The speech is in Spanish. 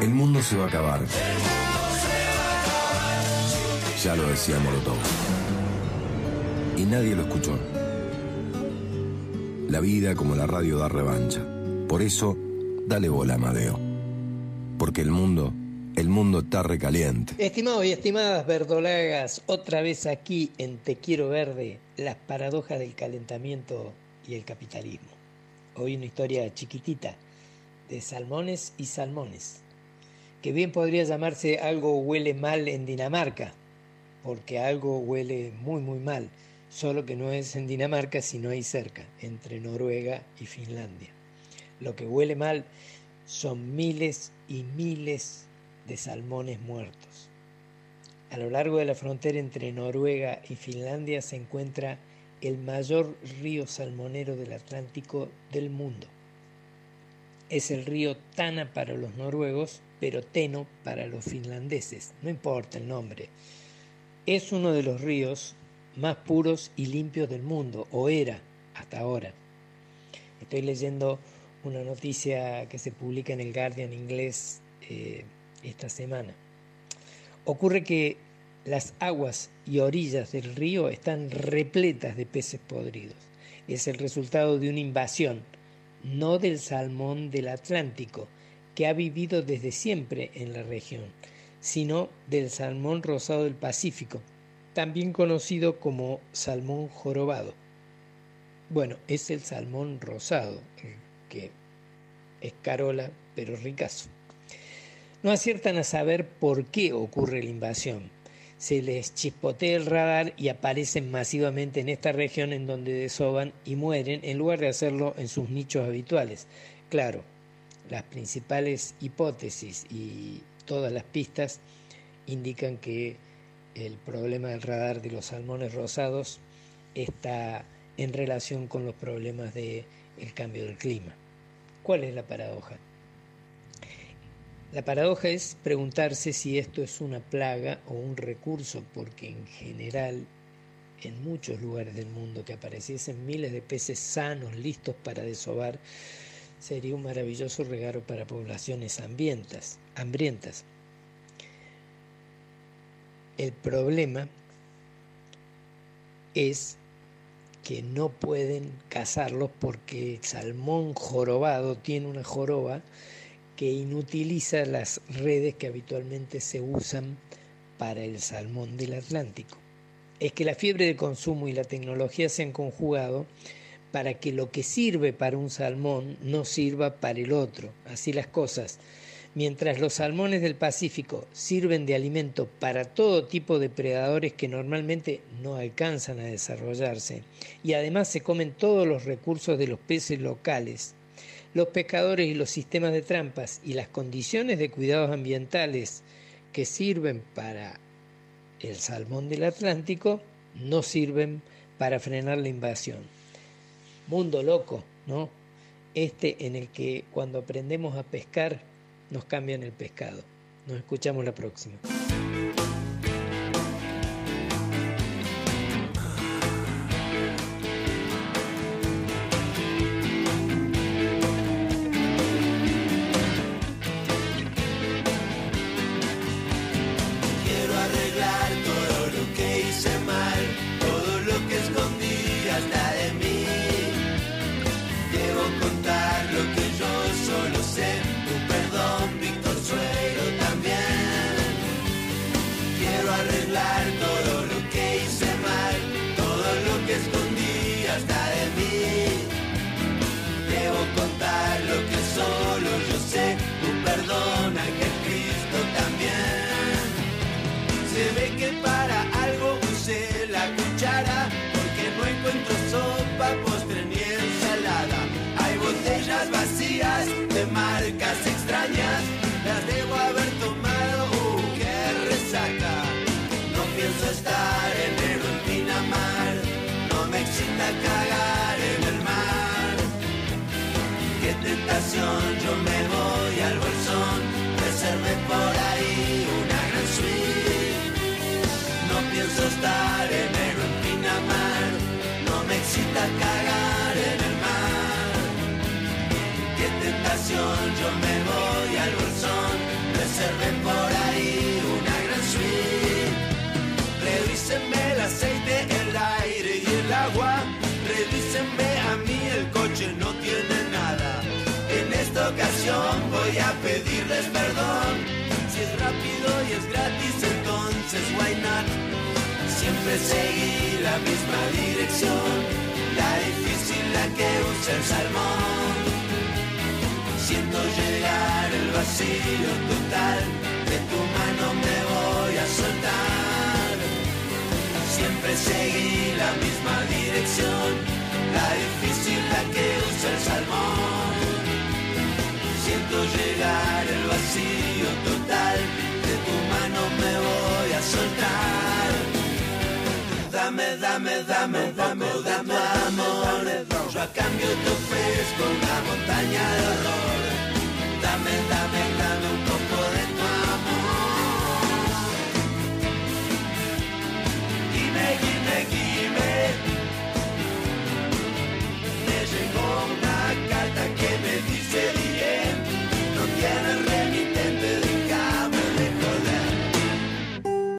El mundo se va a acabar. Ya lo decía Molotov. Y nadie lo escuchó. La vida como la radio da revancha. Por eso, dale bola, Amadeo. Porque el mundo, el mundo está recaliente. Estimados y estimadas verdolagas, otra vez aquí en Te Quiero Verde, las paradojas del calentamiento y el capitalismo. Hoy una historia chiquitita de salmones y salmones, que bien podría llamarse algo huele mal en Dinamarca, porque algo huele muy muy mal, solo que no es en Dinamarca sino ahí cerca, entre Noruega y Finlandia. Lo que huele mal son miles y miles de salmones muertos. A lo largo de la frontera entre Noruega y Finlandia se encuentra el mayor río salmonero del Atlántico del mundo. Es el río Tana para los noruegos, pero Teno para los finlandeses, no importa el nombre. Es uno de los ríos más puros y limpios del mundo, o era hasta ahora. Estoy leyendo una noticia que se publica en el Guardian inglés eh, esta semana. Ocurre que las aguas y orillas del río están repletas de peces podridos. Es el resultado de una invasión, no del salmón del Atlántico, que ha vivido desde siempre en la región, sino del salmón rosado del Pacífico, también conocido como salmón jorobado. Bueno, es el salmón rosado, que es carola, pero ricazo. No aciertan a saber por qué ocurre la invasión. Se les chispotea el radar y aparecen masivamente en esta región en donde desoban y mueren en lugar de hacerlo en sus nichos habituales. Claro, las principales hipótesis y todas las pistas indican que el problema del radar de los salmones rosados está en relación con los problemas del cambio del clima. ¿Cuál es la paradoja? La paradoja es preguntarse si esto es una plaga o un recurso, porque en general en muchos lugares del mundo que apareciesen miles de peces sanos, listos para desovar, sería un maravilloso regalo para poblaciones hambrientas. hambrientas. El problema es que no pueden cazarlos porque el salmón jorobado tiene una joroba que inutiliza las redes que habitualmente se usan para el salmón del Atlántico. Es que la fiebre de consumo y la tecnología se han conjugado para que lo que sirve para un salmón no sirva para el otro. Así las cosas. Mientras los salmones del Pacífico sirven de alimento para todo tipo de predadores que normalmente no alcanzan a desarrollarse y además se comen todos los recursos de los peces locales, los pescadores y los sistemas de trampas y las condiciones de cuidados ambientales que sirven para el salmón del Atlántico no sirven para frenar la invasión. Mundo loco, ¿no? Este en el que cuando aprendemos a pescar nos cambian el pescado. Nos escuchamos la próxima. Yo me voy al bolsón, reservé por ahí una gran suite. No pienso estar en Pinamar, no me excita cagar en el mar. Qué tentación, yo me voy al bolsón, perdón. Si es rápido y es gratis, entonces why not? Siempre seguir la misma dirección, la difícil la que usa el salmón. Siento llegar el vacío total, de tu mano vacío total, de tu mano me voy a soltar. Dame, dame, dame, un dame, poco dame, de tu dame, amor. Dame, yo a cambio te ofrezco una montaña de horror.